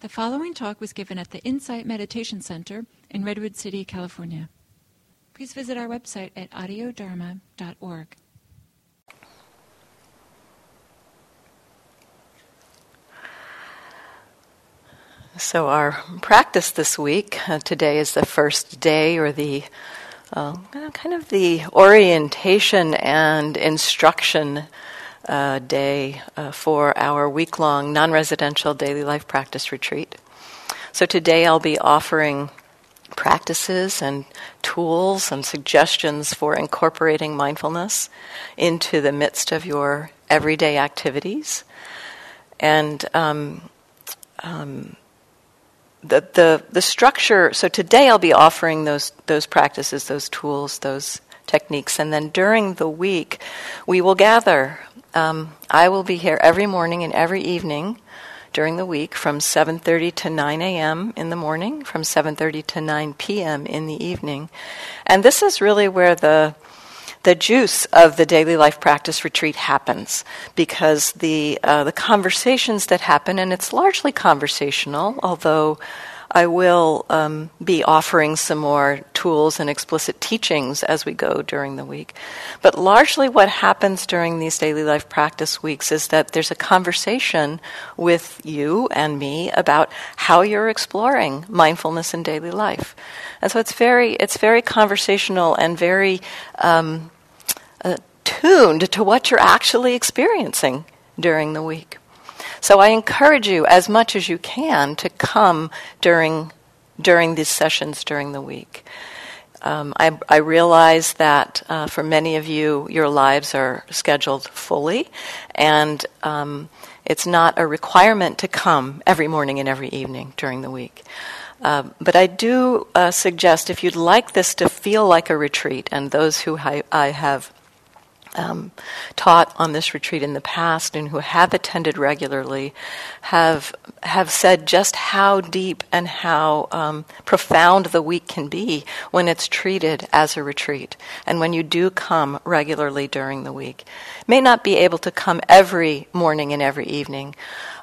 The following talk was given at the Insight Meditation Center in Redwood City, California. Please visit our website at audiodharma.org. So, our practice this week, uh, today is the first day or the uh, kind of the orientation and instruction uh, day uh, for our week long non residential daily life practice retreat. So today I'll be offering practices and tools and suggestions for incorporating mindfulness into the midst of your everyday activities. And um, um, the, the, the structure, so today I'll be offering those, those practices, those tools, those techniques, and then during the week we will gather um, I will be here every morning and every evening during the week from 7:30 to 9 a.m. in the morning, from 7:30 to 9 p.m. in the evening. And this is really where the the juice of the daily life practice retreat happens because the uh, the conversations that happen and it's largely conversational although I will um, be offering some more tools and explicit teachings as we go during the week. But largely, what happens during these daily life practice weeks is that there's a conversation with you and me about how you're exploring mindfulness in daily life. And so it's very, it's very conversational and very um, uh, tuned to what you're actually experiencing during the week. So I encourage you as much as you can to come during during these sessions during the week. Um, I, I, realize that uh, for many of you, your lives are scheduled fully, and um, it's not a requirement to come every morning and every evening during the week. Uh, but I do uh, suggest if you'd like this to feel like a retreat, and those who I, I have um, taught on this retreat in the past and who have attended regularly have have said just how deep and how um, profound the week can be when it's treated as a retreat and when you do come regularly during the week. May not be able to come every morning and every evening,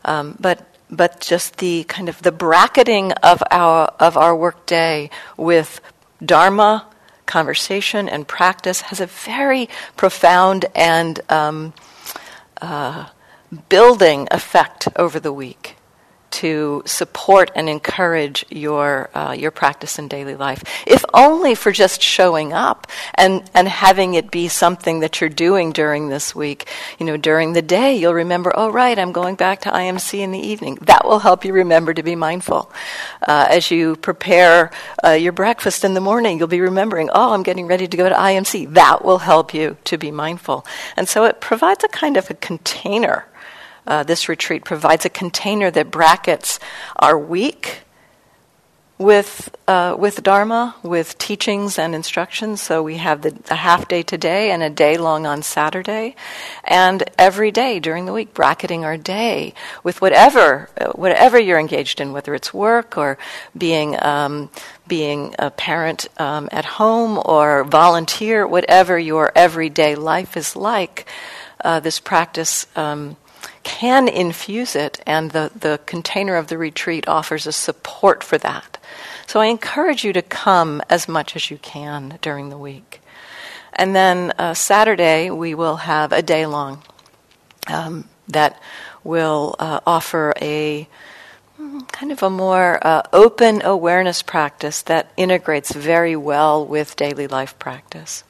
um, but but just the kind of the bracketing of our of our work day with dharma conversation and practice has a very profound and um, uh, building effect over the week to support and encourage your uh, your practice in daily life, if only for just showing up and and having it be something that you're doing during this week. You know, during the day, you'll remember. Oh, right, I'm going back to IMC in the evening. That will help you remember to be mindful. Uh, as you prepare uh, your breakfast in the morning, you'll be remembering. Oh, I'm getting ready to go to IMC. That will help you to be mindful. And so it provides a kind of a container uh, this retreat provides a container that brackets our week with uh, with Dharma, with teachings and instructions. So we have the, a half day today and a day long on Saturday, and every day during the week, bracketing our day with whatever uh, whatever you're engaged in, whether it's work or being um, being a parent um, at home or volunteer, whatever your everyday life is like. Uh, this practice. Um, can infuse it, and the, the container of the retreat offers a support for that. So I encourage you to come as much as you can during the week. And then uh, Saturday, we will have a day long um, that will uh, offer a mm, kind of a more uh, open awareness practice that integrates very well with daily life practice.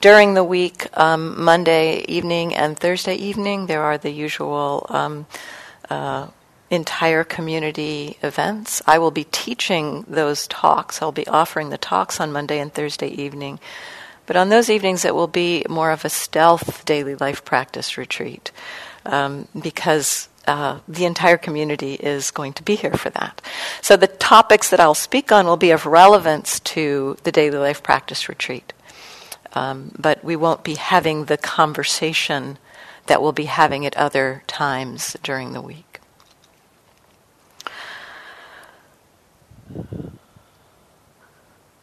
During the week, um, Monday evening and Thursday evening, there are the usual um, uh, entire community events. I will be teaching those talks. I'll be offering the talks on Monday and Thursday evening. But on those evenings, it will be more of a stealth daily life practice retreat um, because uh, the entire community is going to be here for that. So the topics that I'll speak on will be of relevance to the daily life practice retreat. Um, but we won't be having the conversation that we'll be having at other times during the week.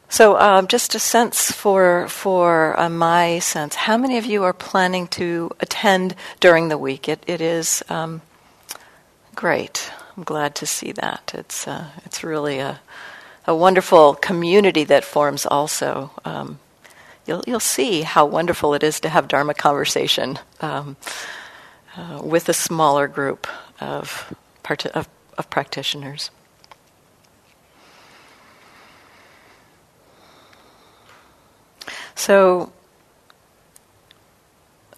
So, um, just a sense for for uh, my sense. How many of you are planning to attend during the week? It it is um, great. I'm glad to see that. It's, uh, it's really a, a wonderful community that forms also. Um, you'll, you'll see how wonderful it is to have Dharma conversation um, uh, with a smaller group of, part- of, of practitioners. So,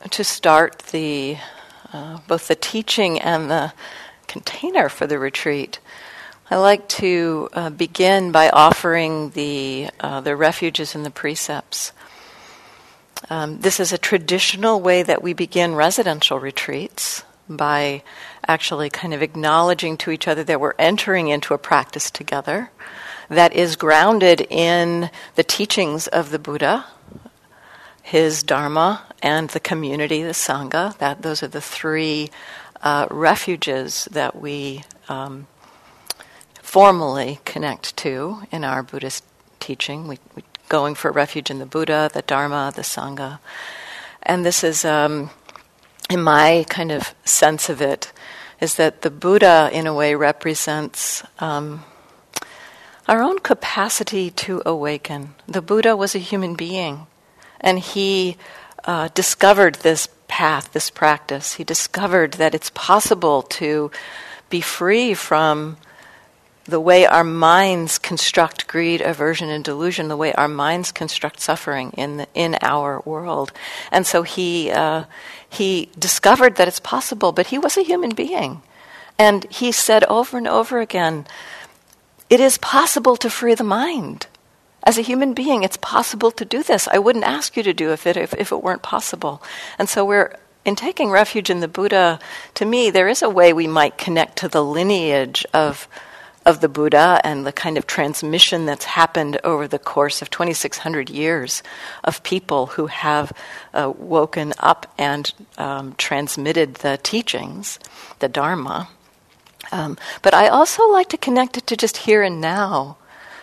to start the uh, both the teaching and the container for the retreat, I like to uh, begin by offering the uh, the refuges and the precepts. Um, this is a traditional way that we begin residential retreats by actually kind of acknowledging to each other that we're entering into a practice together that is grounded in the teachings of the Buddha, his Dharma, and the community, the Sangha. That those are the three uh, refuges that we um, formally connect to in our Buddhist teaching. We, we going for refuge in the Buddha, the Dharma, the Sangha, and this is, um, in my kind of sense of it, is that the Buddha, in a way, represents um, our own capacity to awaken. The Buddha was a human being, and he uh, discovered this path, this practice. He discovered that it's possible to be free from the way our minds construct greed, aversion, and delusion, the way our minds construct suffering in the, in our world. And so he uh, he discovered that it's possible, but he was a human being, and he said over and over again, "It is possible to free the mind." As a human being, it's possible to do this. I wouldn't ask you to do if it if, if it weren't possible. And so we're in taking refuge in the Buddha, to me, there is a way we might connect to the lineage of of the Buddha and the kind of transmission that's happened over the course of 2,600 years of people who have uh, woken up and um, transmitted the teachings, the Dharma. Um, but I also like to connect it to just here and now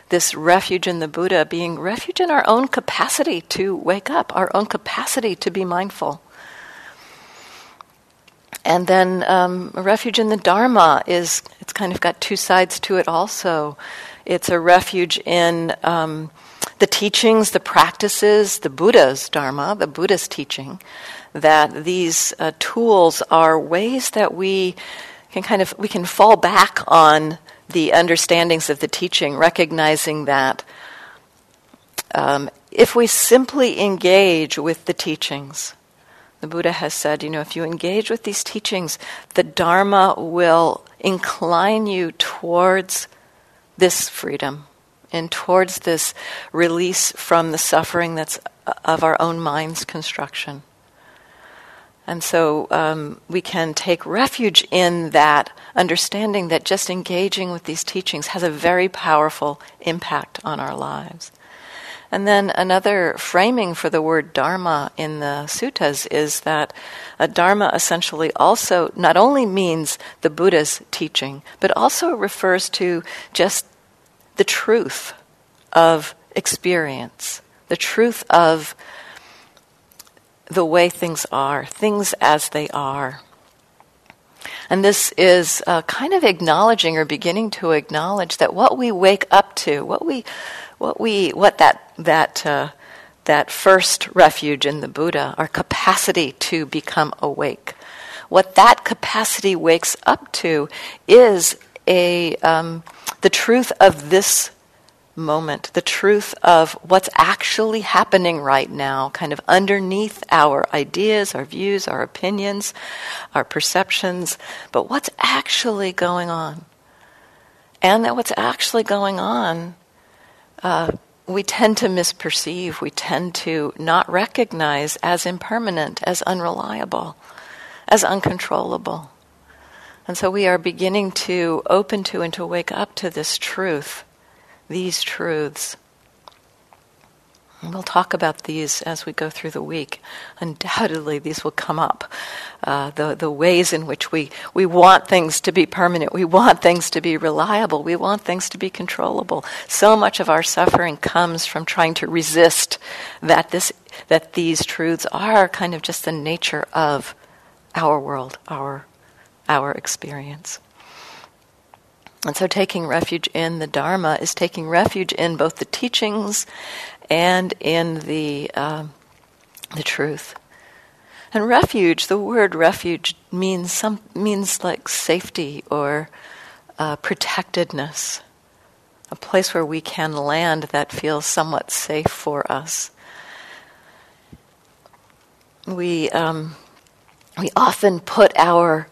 this refuge in the Buddha being refuge in our own capacity to wake up, our own capacity to be mindful. And then um, a refuge in the Dharma is, it's kind of got two sides to it also. It's a refuge in um, the teachings, the practices, the Buddha's Dharma, the Buddha's teaching, that these uh, tools are ways that we can kind of, we can fall back on the understandings of the teaching, recognizing that um, if we simply engage with the teachings, the Buddha has said, you know, if you engage with these teachings, the Dharma will incline you towards this freedom and towards this release from the suffering that's of our own mind's construction. And so um, we can take refuge in that understanding that just engaging with these teachings has a very powerful impact on our lives. And then another framing for the word dharma in the suttas is that a dharma essentially also not only means the Buddha's teaching, but also refers to just the truth of experience, the truth of the way things are, things as they are. And this is uh, kind of acknowledging or beginning to acknowledge that what we wake up to, what we, what we, what that that uh, that first refuge in the Buddha, our capacity to become awake, what that capacity wakes up to is a um, the truth of this moment, the truth of what's actually happening right now, kind of underneath our ideas, our views, our opinions, our perceptions, but what's actually going on. And that what's actually going on, uh, we tend to misperceive, we tend to not recognize as impermanent, as unreliable, as uncontrollable. And so we are beginning to open to and to wake up to this truth these truths. And we'll talk about these as we go through the week. Undoubtedly, these will come up. Uh, the, the ways in which we, we want things to be permanent, we want things to be reliable, we want things to be controllable. So much of our suffering comes from trying to resist that, this, that these truths are kind of just the nature of our world, our, our experience. And so taking refuge in the Dharma is taking refuge in both the teachings and in the, uh, the truth. And refuge, the word refuge means some means like safety or uh, protectedness, a place where we can land that feels somewhat safe for us. We um, we often put our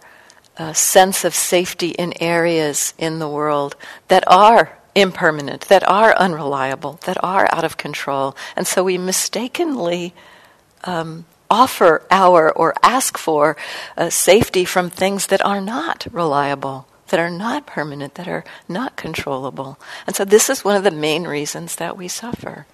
uh, sense of safety in areas in the world that are impermanent, that are unreliable, that are out of control. And so we mistakenly um, offer our or ask for uh, safety from things that are not reliable, that are not permanent, that are not controllable. And so this is one of the main reasons that we suffer.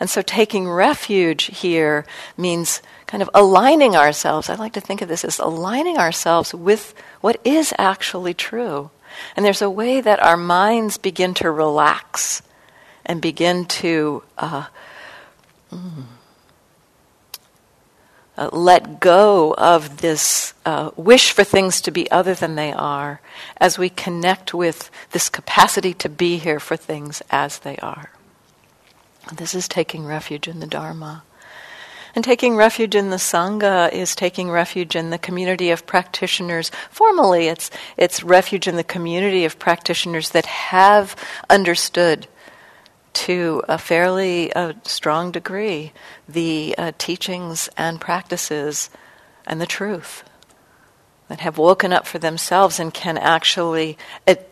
And so taking refuge here means kind of aligning ourselves. I like to think of this as aligning ourselves with what is actually true. And there's a way that our minds begin to relax and begin to uh, mm, uh, let go of this uh, wish for things to be other than they are as we connect with this capacity to be here for things as they are. This is taking refuge in the Dharma. And taking refuge in the Sangha is taking refuge in the community of practitioners. Formally, it's, it's refuge in the community of practitioners that have understood to a fairly uh, strong degree the uh, teachings and practices and the truth, that have woken up for themselves and can actually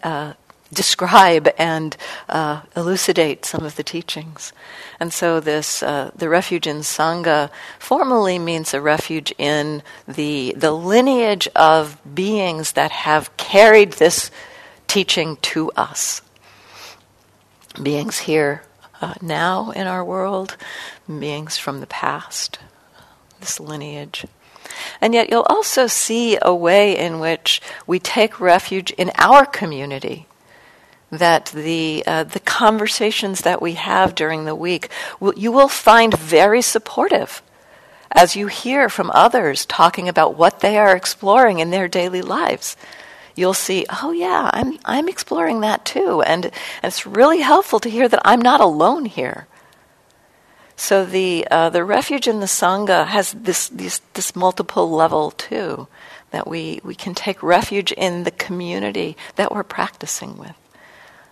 uh, describe and uh, elucidate some of the teachings. And so, this uh, the refuge in sangha formally means a refuge in the the lineage of beings that have carried this teaching to us. Beings here uh, now in our world, beings from the past. This lineage. And yet, you'll also see a way in which we take refuge in our community that the uh, the conversations that we have during the week will, you will find very supportive as you hear from others talking about what they are exploring in their daily lives you'll see oh yeah i'm i'm exploring that too and, and it's really helpful to hear that i'm not alone here so the uh, the refuge in the sangha has this, this this multiple level too that we we can take refuge in the community that we're practicing with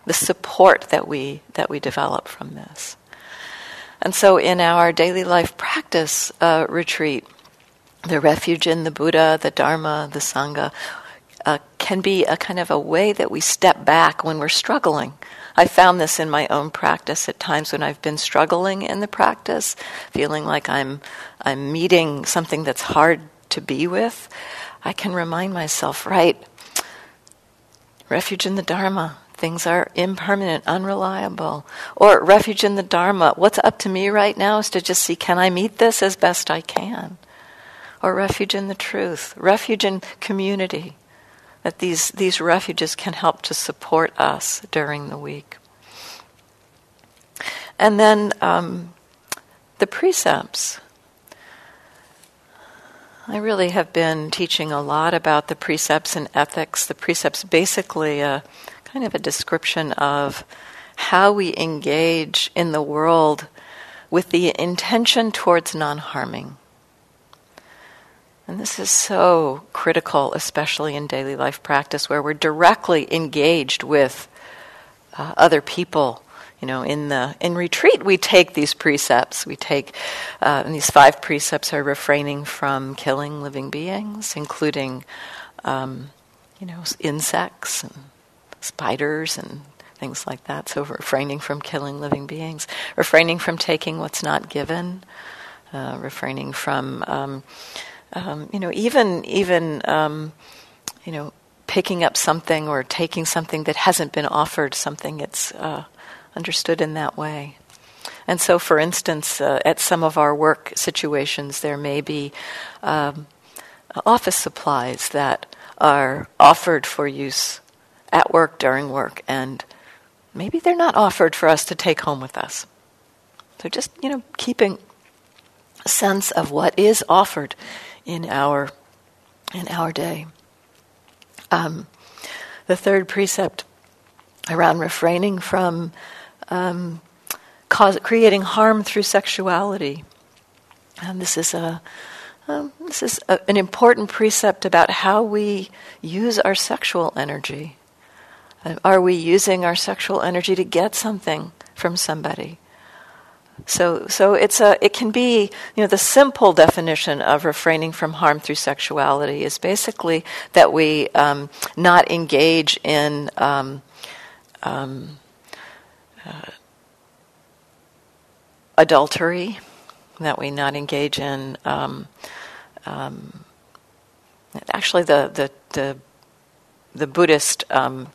the support that we that we develop from this. And so, in our daily life practice uh, retreat, the refuge in the Buddha, the Dharma, the Sangha uh, can be a kind of a way that we step back when we're struggling. I found this in my own practice at times when I've been struggling in the practice, feeling like I'm I'm meeting something that's hard to be with. I can remind myself, right? Refuge in the Dharma, Things are impermanent, unreliable. Or refuge in the Dharma. What's up to me right now is to just see can I meet this as best I can? Or refuge in the truth, refuge in community. That these, these refuges can help to support us during the week. And then um, the precepts. I really have been teaching a lot about the precepts and ethics. The precepts basically. Uh, kind of a description of how we engage in the world with the intention towards non harming. And this is so critical, especially in daily life practice, where we're directly engaged with uh, other people. You know, in the in retreat, we take these precepts. We take, uh, and these five precepts are refraining from killing living beings, including, um, you know, insects and spiders and things like that. So refraining from killing living beings, refraining from taking what's not given, uh, refraining from, um, um, you know, even even um, you know, picking up something or taking something that hasn't been offered, something it's uh, understood in that way. And so, for instance, uh, at some of our work situations, there may be um, office supplies that are offered for use at work during work, and maybe they're not offered for us to take home with us. So just, you know, keeping a sense of what is offered in our in our day. Um, the third precept around refraining from um, cause, creating harm through sexuality. And this is a um, this is a, an important precept about how we use our sexual energy. Uh, are we using our sexual energy to get something from somebody? So, so it's a, it can be, you know, the simple definition of refraining from harm through sexuality is basically that we um, not engage in um, um, uh, adultery, that we not engage in. Um, um, actually, the the the, the Buddhist um,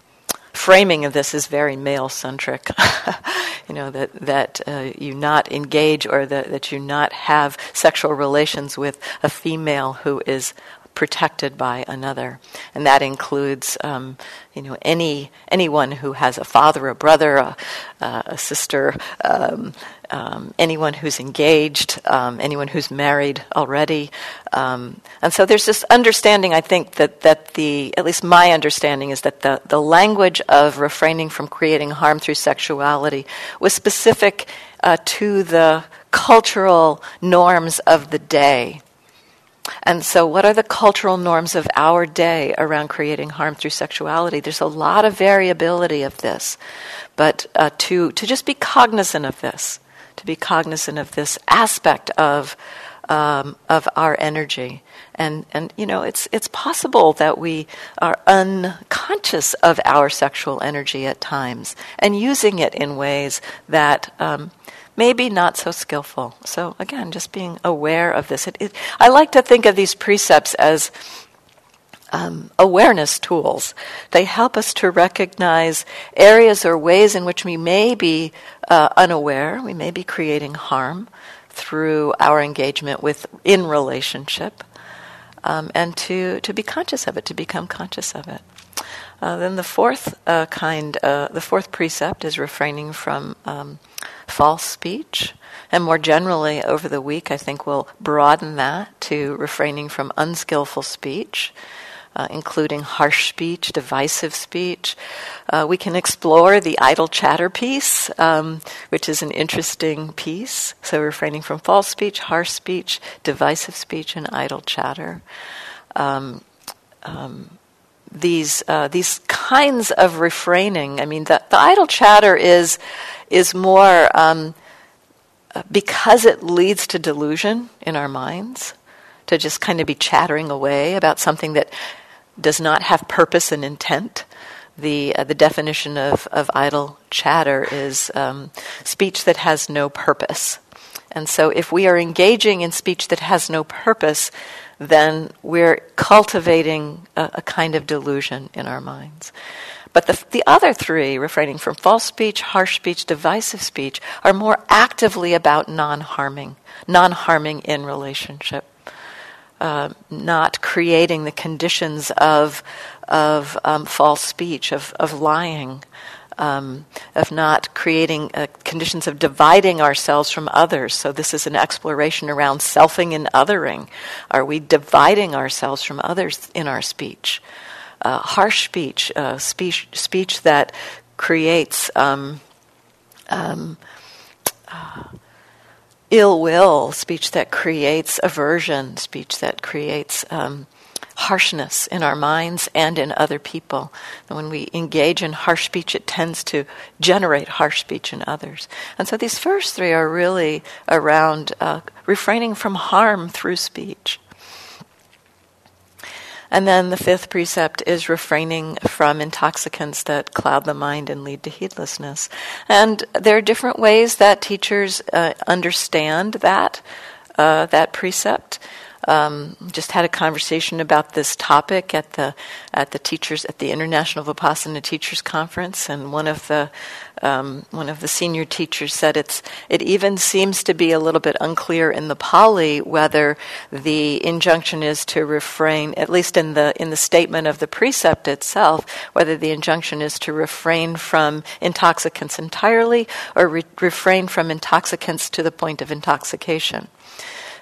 framing of this is very male centric. you know that that uh, you not engage or that that you not have sexual relations with a female who is protected by another, and that includes um, you know any anyone who has a father, a brother, a, a sister, um, um, anyone who's engaged, um, anyone who's married already, um, and so there's this understanding. I think that that the at least my understanding is that the the language of refraining from creating harm through sexuality was specific uh, to the cultural norms of the day and so, what are the cultural norms of our day around creating harm through sexuality? There's a lot of variability of this, but uh, to to just be cognizant of this, to be cognizant of this aspect of um, of our energy, and and you know, it's it's possible that we are unconscious of our sexual energy at times and using it in ways that. Um, maybe not so skillful. So, again, just being aware of this. It, it, I like to think of these precepts as um, awareness tools. They help us to recognize areas or ways in which we may be uh, unaware, we may be creating harm through our engagement with in relationship, um, and to, to be conscious of it, to become conscious of it. Uh, then the fourth uh, kind, uh, the fourth precept is refraining from um, false speech. And more generally, over the week, I think we'll broaden that to refraining from unskillful speech, uh, including harsh speech, divisive speech. Uh, we can explore the idle chatter piece, um, which is an interesting piece. So, refraining from false speech, harsh speech, divisive speech, and idle chatter. Um, um, these uh, these kinds of refraining. I mean, the, the idle chatter is is more um, because it leads to delusion in our minds, to just kind of be chattering away about something that does not have purpose and intent. The, uh, the definition of, of idle chatter is um, speech that has no purpose. And so, if we are engaging in speech that has no purpose, then we're cultivating a, a kind of delusion in our minds. But the, the other three, refraining from false speech, harsh speech, divisive speech, are more actively about non harming, non harming in relationship, uh, not creating the conditions of, of um, false speech, of, of lying. Um, of not creating uh, conditions of dividing ourselves from others. So, this is an exploration around selfing and othering. Are we dividing ourselves from others in our speech? uh, harsh speech, uh, speech, speech that creates um, um, uh, ill will, speech that creates aversion, speech that creates um, harshness in our minds and in other people. And when we engage in harsh speech, it tends to generate harsh speech in others. And so these first three are really around uh, refraining from harm through speech. And then the fifth precept is refraining from intoxicants that cloud the mind and lead to heedlessness. And there are different ways that teachers uh, understand that uh, that precept. Um, just had a conversation about this topic at the at the teachers at the International Vipassana Teachers Conference, and one of the um, one of the senior teachers said it's it even seems to be a little bit unclear in the Pali whether the injunction is to refrain, at least in the in the statement of the precept itself, whether the injunction is to refrain from intoxicants entirely or re- refrain from intoxicants to the point of intoxication.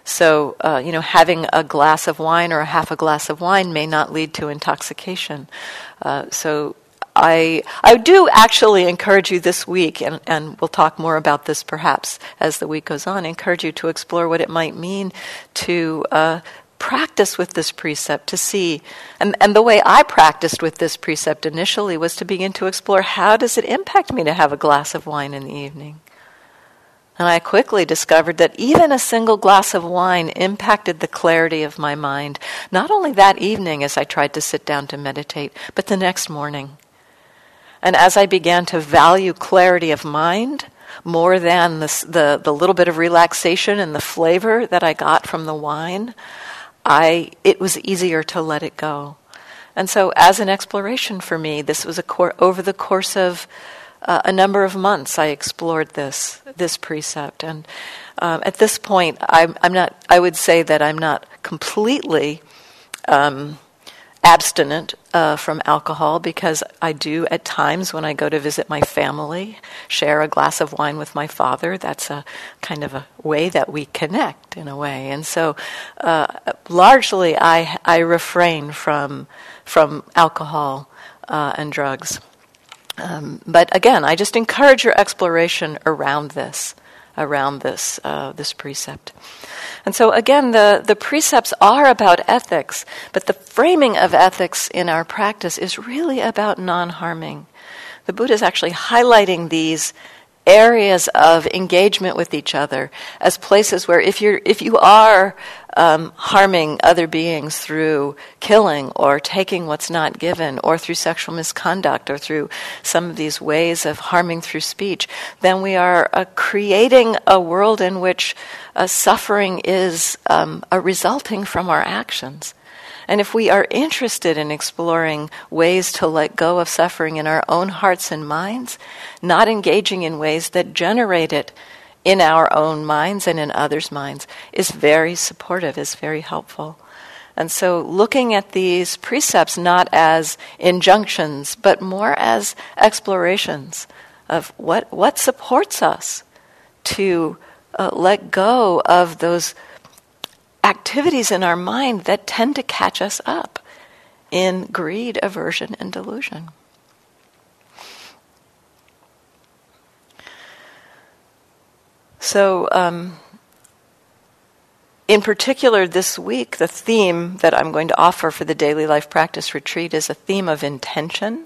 So, uh, you know, having a glass of wine or a half a glass of wine may not lead to intoxication. Uh, so, I, I do actually encourage you this week, and, and we'll talk more about this perhaps as the week goes on, encourage you to explore what it might mean to uh, practice with this precept to see. And, and the way i practiced with this precept initially was to begin to explore how does it impact me to have a glass of wine in the evening. And i quickly discovered that even a single glass of wine impacted the clarity of my mind. Not only that evening as i tried to sit down to meditate but the next morning and as i began to value clarity of mind more than the, the, little bit of relaxation and the flavor that I got from the wine, I, it was easier to let it go. And so, as an exploration for me, this was a cor- over the course of uh, a number of months. I explored this this precept, and um, at this point, I'm, I'm, not. I would say that I'm not completely um, abstinent uh, from alcohol because I do at times when I go to visit my family share a glass of wine with my father. That's a kind of a way that we connect in a way, and so uh, largely I I refrain from from alcohol uh, and drugs. Um, but again, I just encourage your exploration around this, around this uh, this precept. And so, again, the, the precepts are about ethics, but the framing of ethics in our practice is really about non harming. The Buddha is actually highlighting these areas of engagement with each other as places where if you're if you are um, harming other beings through killing or taking what's not given or through sexual misconduct or through some of these ways of harming through speech, then we are uh, creating a world in which uh, suffering is um, a resulting from our actions. And if we are interested in exploring ways to let go of suffering in our own hearts and minds, not engaging in ways that generate it in our own minds and in others' minds, is very supportive, is very helpful. And so, looking at these precepts not as injunctions, but more as explorations of what, what supports us to uh, let go of those activities in our mind that tend to catch us up in greed, aversion, and delusion. So, um, in particular, this week, the theme that I'm going to offer for the Daily Life Practice Retreat is a theme of intention.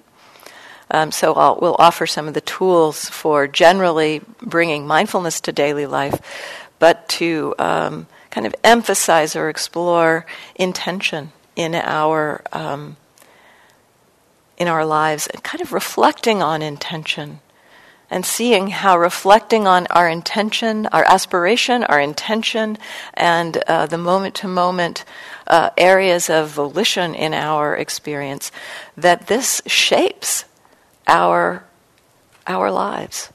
Um, so, I'll, we'll offer some of the tools for generally bringing mindfulness to daily life, but to um, kind of emphasize or explore intention in our um, in our lives, and kind of reflecting on intention and seeing how reflecting on our intention, our aspiration, our intention, and uh, the moment to moment areas of volition in our experience, that this shapes our our lives.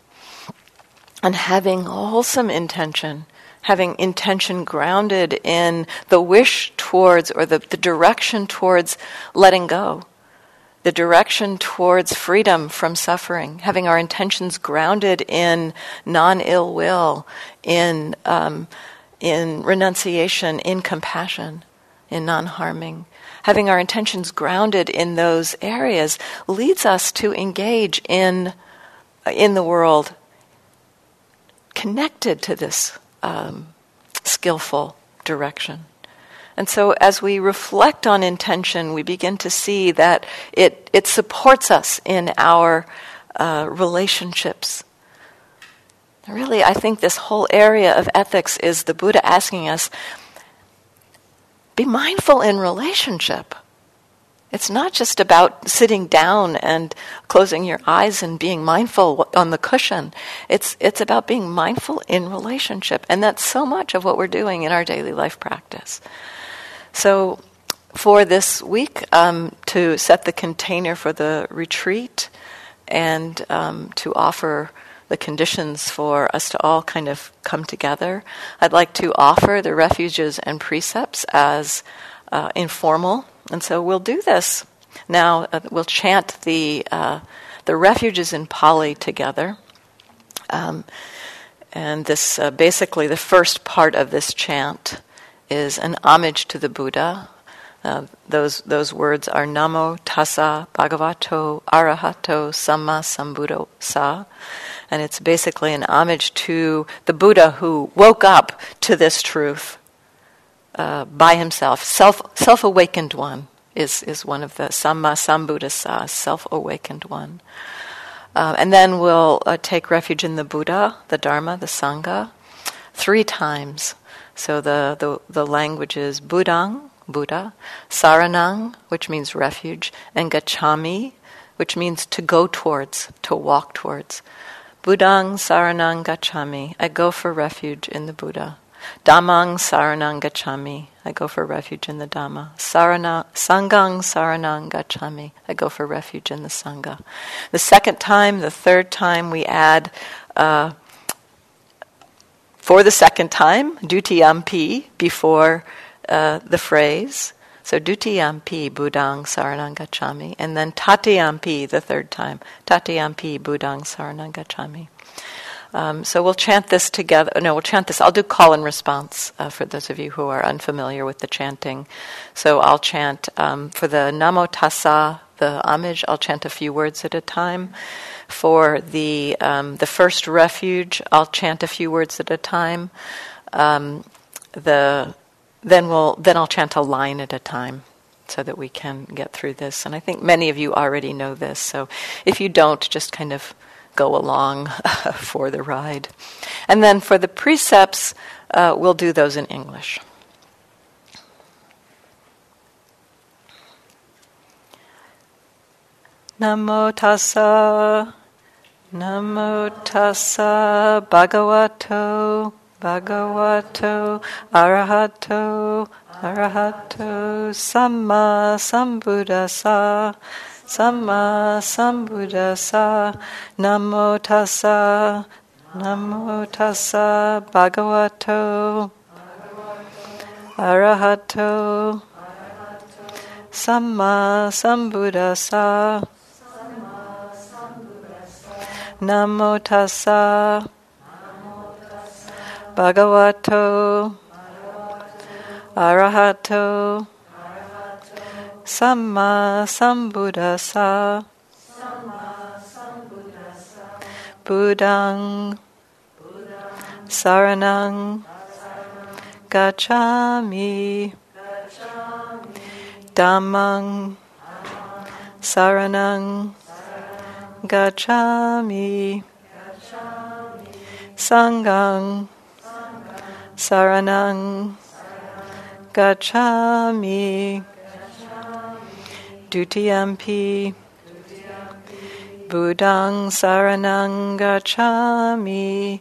And having wholesome intention having intention grounded in the wish towards or the, the direction towards letting go, the direction towards freedom from suffering, having our intentions grounded in non ill will, in, um, in renunciation, in compassion, in non harming. Having our intentions grounded in those areas leads us to engage in, in the world connected to this um, skillful direction. And so, as we reflect on intention, we begin to see that it, it supports us in our uh, relationships. Really, I think this whole area of ethics is the Buddha asking us be mindful in relationship. It's not just about sitting down and closing your eyes and being mindful on the cushion. It's, it's about being mindful in relationship. And that's so much of what we're doing in our daily life practice. So, for this week, um, to set the container for the retreat and um, to offer the conditions for us to all kind of come together, I'd like to offer the refuges and precepts as uh, informal and so we'll do this. Now uh, we'll chant the, uh, the refuges in Pali together. Um, and this uh, basically the first part of this chant is an homage to the Buddha, Uh, those those words are Namo Tassa Bhagavato Arahato Samma Sambuddhasa, and it's basically an homage to the Buddha who woke up to this truth uh, by himself, self self awakened one is is one of the Samma Sambuddhasa, self awakened one. Uh, and then we'll uh, take refuge in the Buddha, the Dharma, the Sangha, three times. So the, the, the language is Buddhang, Buddha, Saranang, which means refuge, and Gacchami, which means to go towards, to walk towards. Buddhang Saranang Gacchami, I go for refuge in the Buddha. Dhammang Saranang Gacchami, I go for refuge in the Dhamma. Sarana, Sanghang Saranang Gacchami, I go for refuge in the Sangha. The second time, the third time, we add, uh, for the second time, Dutiyampi before uh, the phrase. So Dutiyampi Buddhang Saranang Gacchami. And then Tatiyampi the third time. Tatiyampi Buddhang Saranang Gacchami. Um, so we'll chant this together. No, we'll chant this. I'll do call and response uh, for those of you who are unfamiliar with the chanting. So I'll chant um, for the Namo Tassa, the homage. I'll chant a few words at a time. For the um, the first refuge, I'll chant a few words at a time. Um, the then we'll then I'll chant a line at a time so that we can get through this. And I think many of you already know this. So if you don't, just kind of go along for the ride. And then for the precepts, uh, we'll do those in English. Namo tassa, Namo tassa, Bhagavato, Bhagavato, Arahato, Arahato, Samma Sambuddhasa. Samma Sambuddhasa Namo Tassa Namo Tassa Bhagavato Arahato. Samma Sambuddhasa Namo Tassa Bhagavato Arahato Samma Sambuddhasa. Samma Sambuddhasa. Buddhang. Saranang. Gacchami. Dhammang. Saranang. Gacchami. Sanghang. Saranang. Gacchami. Dutiyampi. Buddhang Saranang Gacchami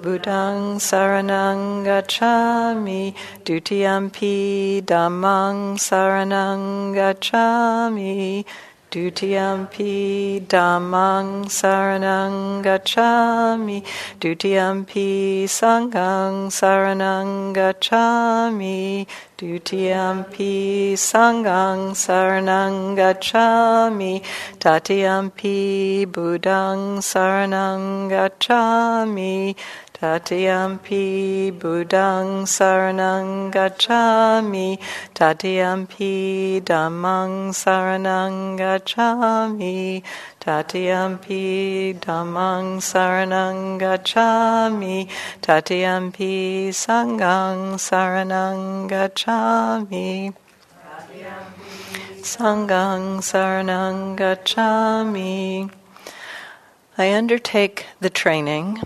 Buddhang Saranang Gacchami Dutiyampi Dhammang Saranang Gacchami Dutiyampi Dhammang Saranang Gacchami. Dutiyampi Sanghang Saranang Gacchami. Dutiyampi Sanghang Saranang Gacchami. Tatiyampi Buddhang Saranang Gacchami Tatiyampi Buddhang Saranang Gacchami. Tatiyampi Dhammang Saranang Gacchami. Tatiyampi Dhammang Saranang Gacchami. Tatiyampi Sanghang Saranang Gacchami. Sanghang Saranang Gacchami. I undertake the training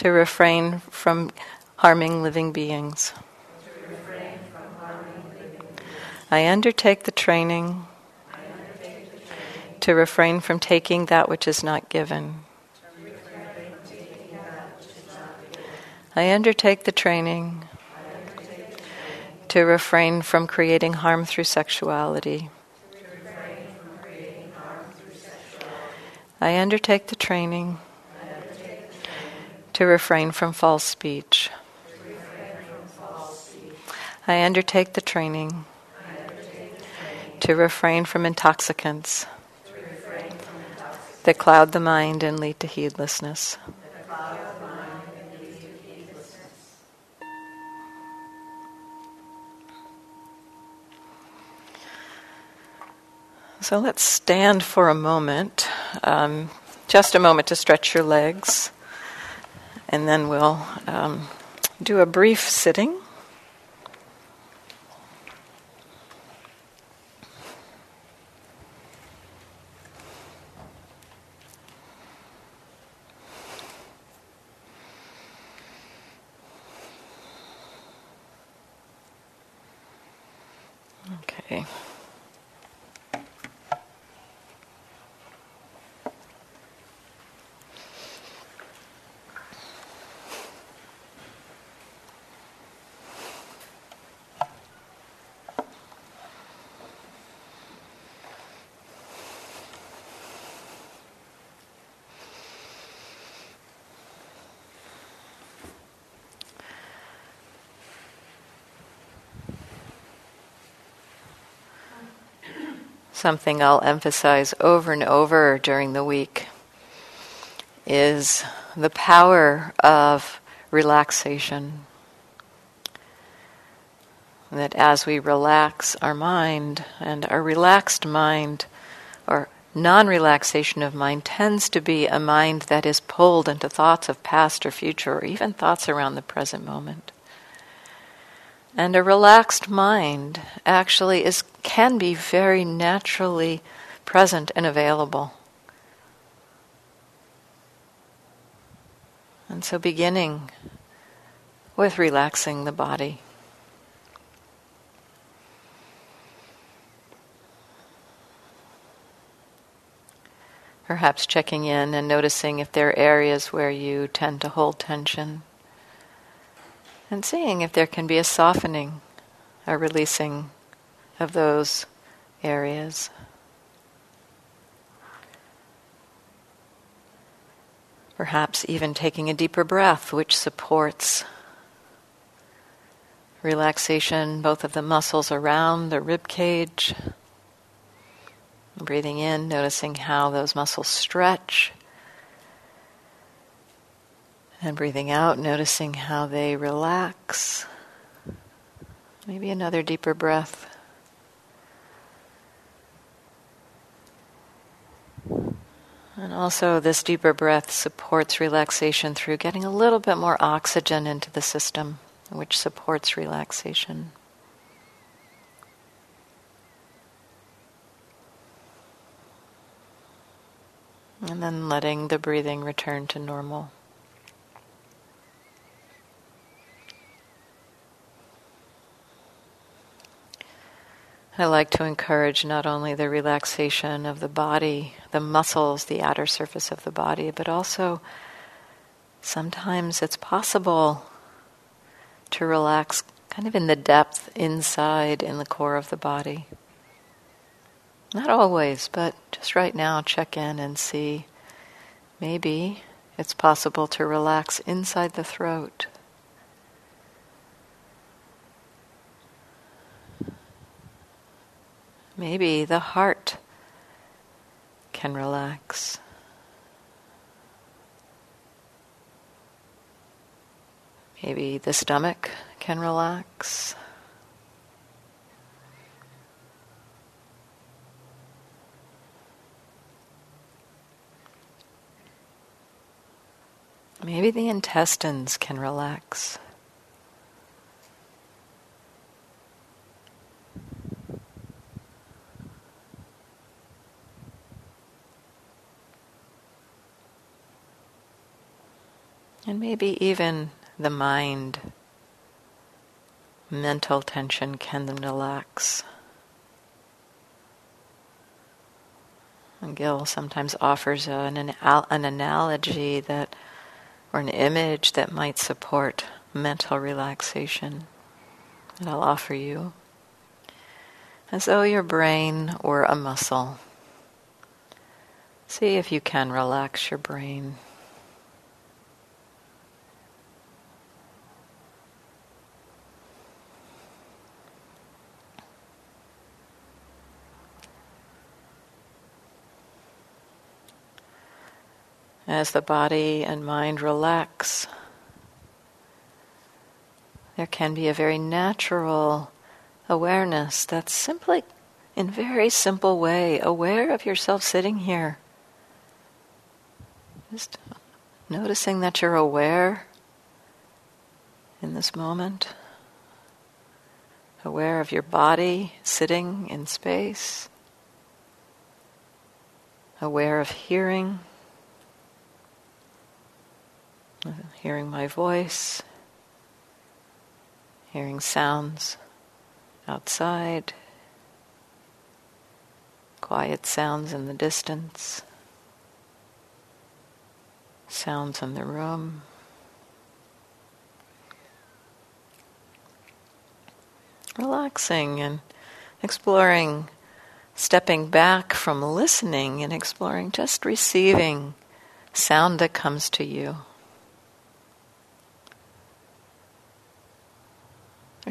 to refrain from harming living beings. I undertake the training to refrain from taking that which is not given. I undertake the training to refrain from creating harm through sexuality. I undertake the training to refrain from false speech. I undertake the training to refrain from intoxicants that cloud the mind and lead to heedlessness. So let's stand for a moment, um, just a moment to stretch your legs and then we'll um, do a brief sitting. Something I'll emphasize over and over during the week is the power of relaxation. That as we relax our mind, and our relaxed mind, or non relaxation of mind, tends to be a mind that is pulled into thoughts of past or future, or even thoughts around the present moment. And a relaxed mind actually is can be very naturally present and available. And so beginning with relaxing the body. Perhaps checking in and noticing if there are areas where you tend to hold tension and seeing if there can be a softening, a releasing of those areas. Perhaps even taking a deeper breath, which supports relaxation, both of the muscles around the rib cage. Breathing in, noticing how those muscles stretch and breathing out, noticing how they relax. Maybe another deeper breath. And also, this deeper breath supports relaxation through getting a little bit more oxygen into the system, which supports relaxation. And then letting the breathing return to normal. I like to encourage not only the relaxation of the body, the muscles, the outer surface of the body, but also sometimes it's possible to relax kind of in the depth inside in the core of the body. Not always, but just right now, check in and see. Maybe it's possible to relax inside the throat. Maybe the heart can relax. Maybe the stomach can relax. Maybe the intestines can relax. And maybe even the mind, mental tension can then relax. And Gil sometimes offers an, an, an analogy that, or an image that might support mental relaxation that I'll offer you. As though your brain were a muscle. See if you can relax your brain. As the body and mind relax, there can be a very natural awareness that's simply in very simple way, aware of yourself sitting here. Just noticing that you're aware in this moment, aware of your body sitting in space, aware of hearing, hearing my voice, hearing sounds outside, quiet sounds in the distance sounds in the room. Relaxing and exploring, stepping back from listening and exploring just receiving sound that comes to you.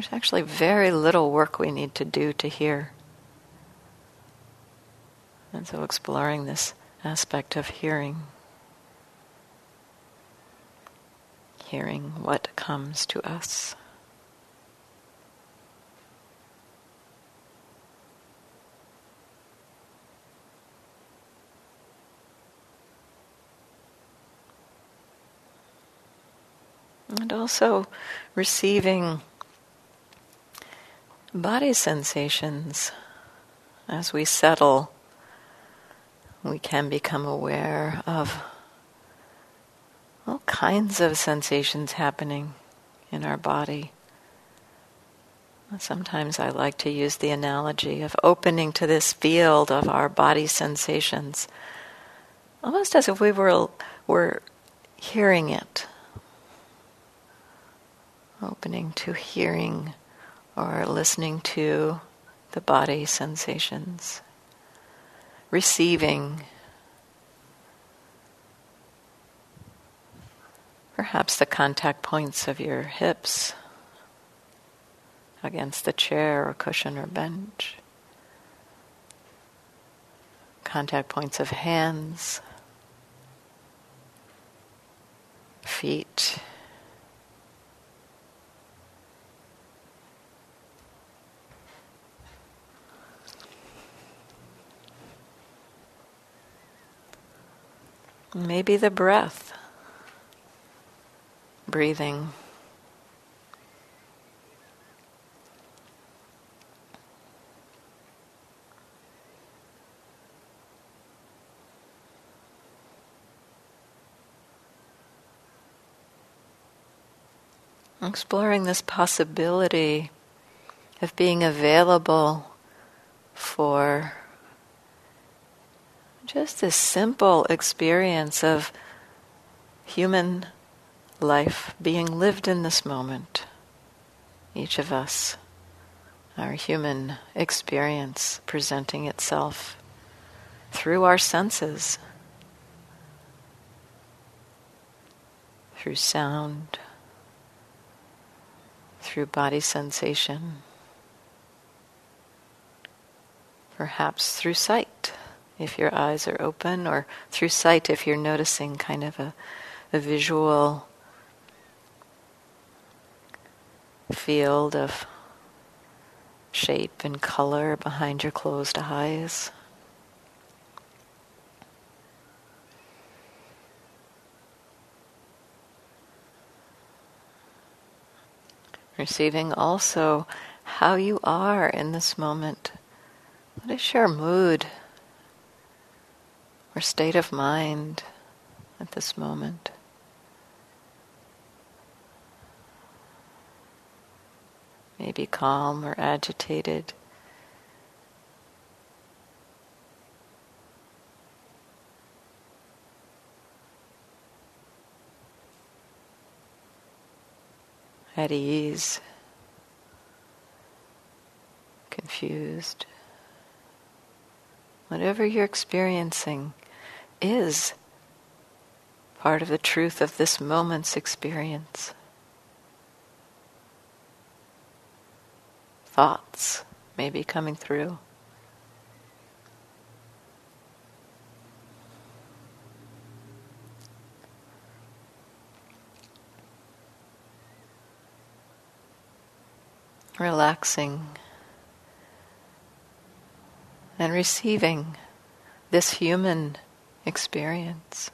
There's actually very little work we need to do to hear. And so exploring this aspect of hearing. hearing what comes to us. And also receiving body sensations as we settle, we can become aware of all kinds of sensations happening in our body. Sometimes I like to use the analogy of opening to this field of our body sensations, almost as if we were, were hearing it. Opening to hearing or listening to the body sensations. Receiving Perhaps the contact points of your hips against the chair or cushion or bench. Contact points of hands, feet. Maybe the breath breathing. Exploring this possibility of being available for just this simple experience of human life being lived in this moment. Each of us, our human experience presenting itself through our senses, through sound, through body sensation, perhaps through sight if your eyes are open, or through sight if you're noticing kind of a, a visual field of shape and color behind your closed eyes. Receiving also how you are in this moment. What is your mood or state of mind at this moment? maybe calm or agitated. At ease, confused. Whatever you're experiencing is part of the truth of this moment's experience. thoughts may be coming through. Relaxing and receiving this human experience.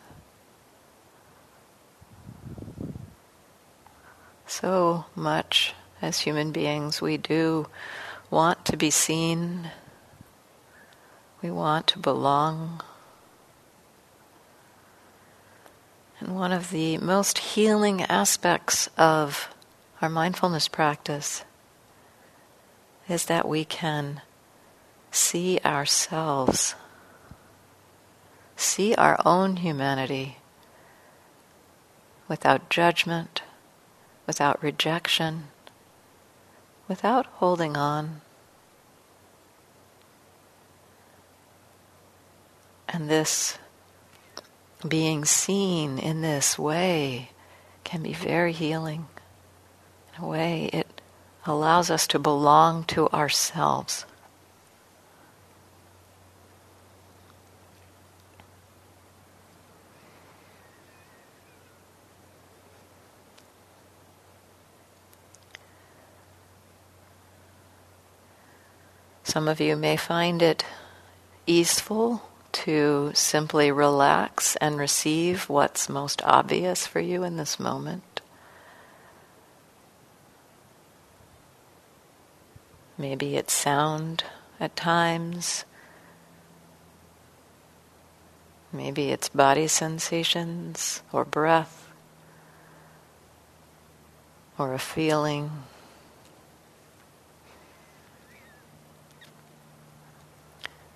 So much as human beings, we do want to be seen, we want to belong. And one of the most healing aspects of our mindfulness practice is that we can see ourselves, see our own humanity without judgment, without rejection, without holding on. And this being seen in this way can be very healing. In a way, it allows us to belong to ourselves. Some of you may find it easeful to simply relax and receive what's most obvious for you in this moment. Maybe it's sound at times. Maybe it's body sensations or breath or a feeling.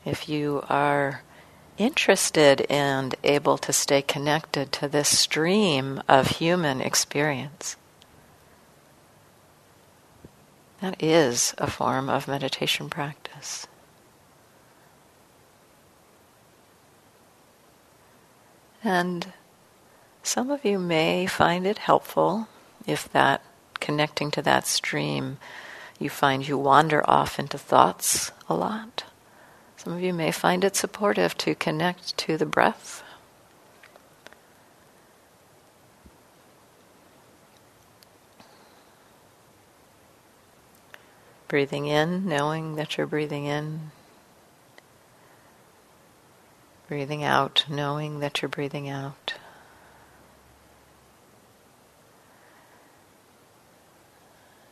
If you are interested and able to stay connected to this stream of human experience. That is a form of meditation practice. And some of you may find it helpful if that connecting to that stream you find you wander off into thoughts a lot. Some of you may find it supportive to connect to the breath. Breathing in, knowing that you're breathing in. Breathing out, knowing that you're breathing out.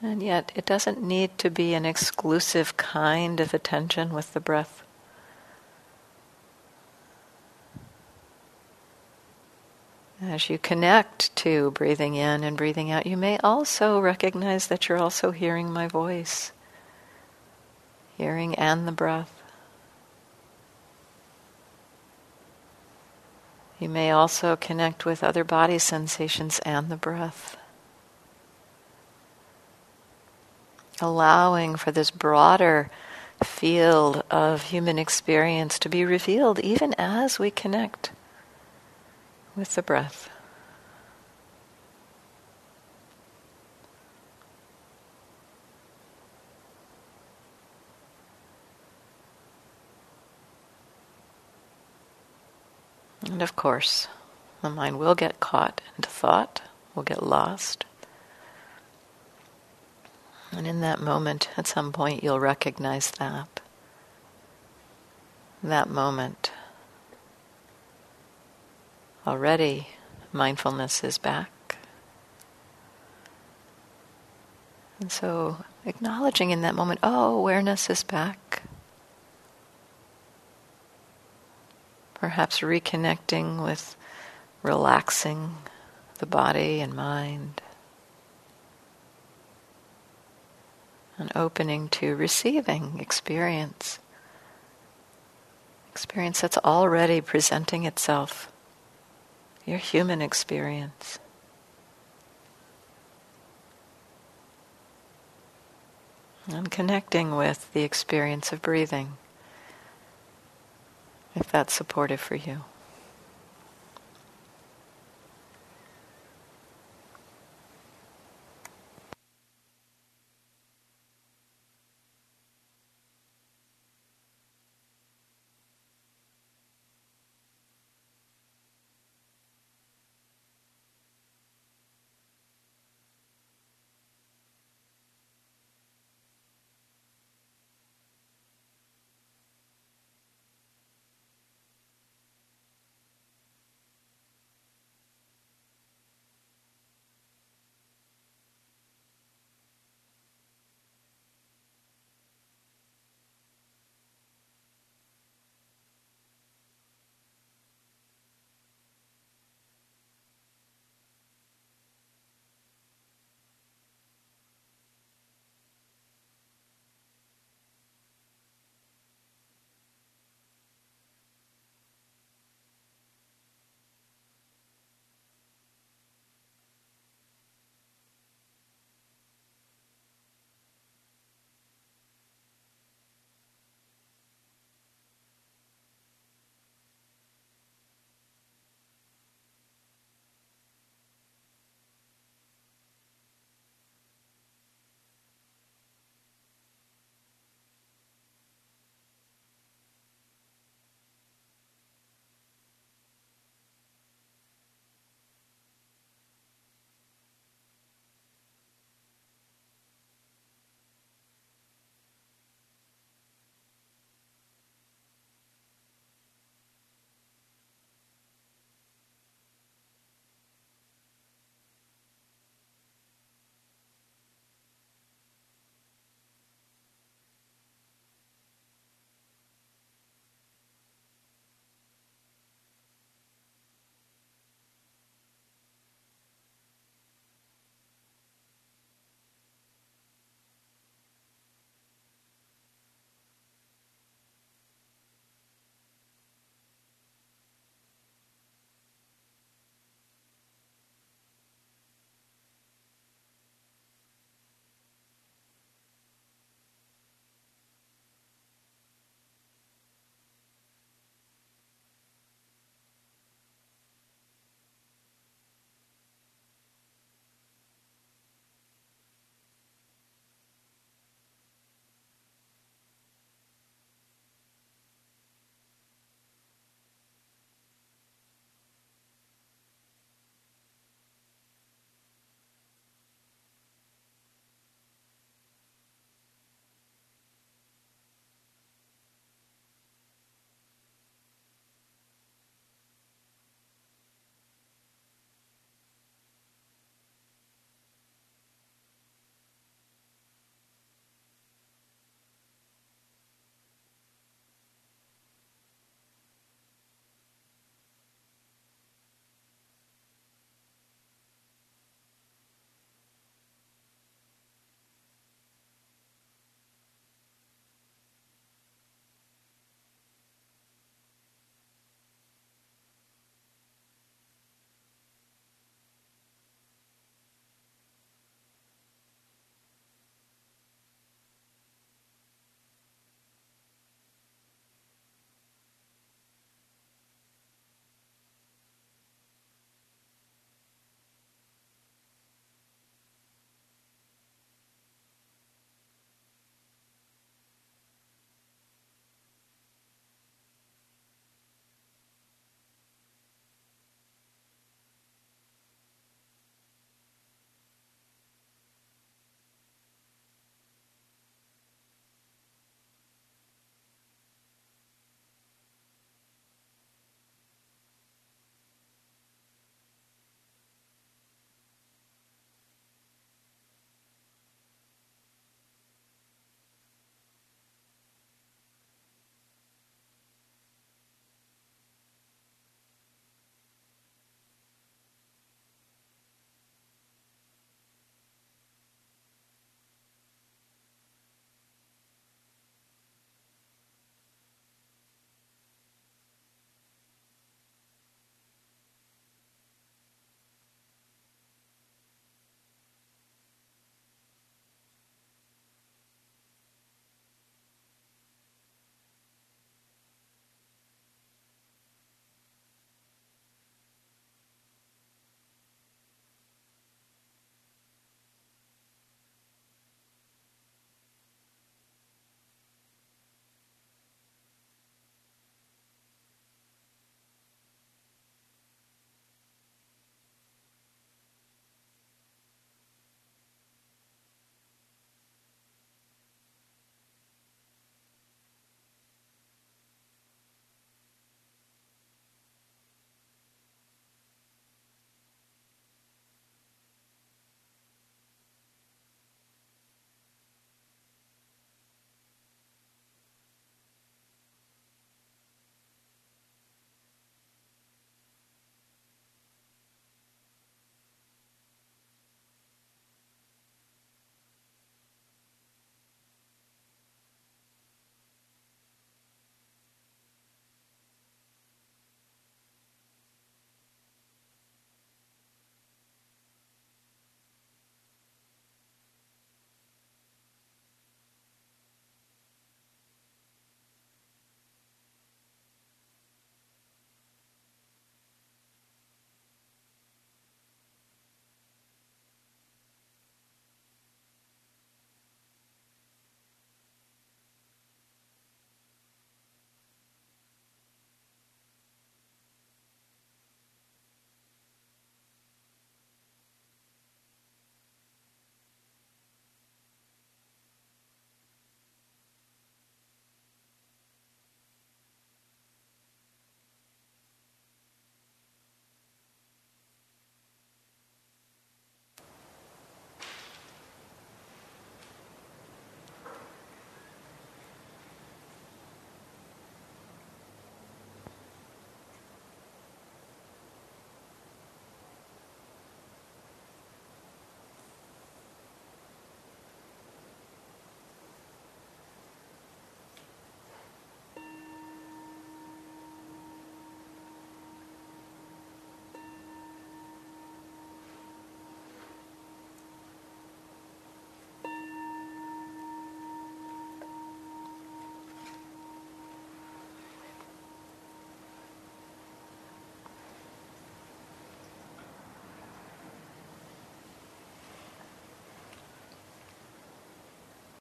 And yet, it doesn't need to be an exclusive kind of attention with the breath. As you connect to breathing in and breathing out, you may also recognize that you're also hearing my voice, hearing and the breath. You may also connect with other body sensations and the breath. Allowing for this broader field of human experience to be revealed even as we connect with the breath. And of course, the mind will get caught into thought, will get lost. And in that moment, at some point, you'll recognize that. That moment Already, mindfulness is back. And so, acknowledging in that moment, oh, awareness is back. Perhaps reconnecting with relaxing the body and mind. And opening to receiving experience. Experience that's already presenting itself your human experience. And connecting with the experience of breathing, if that's supportive for you.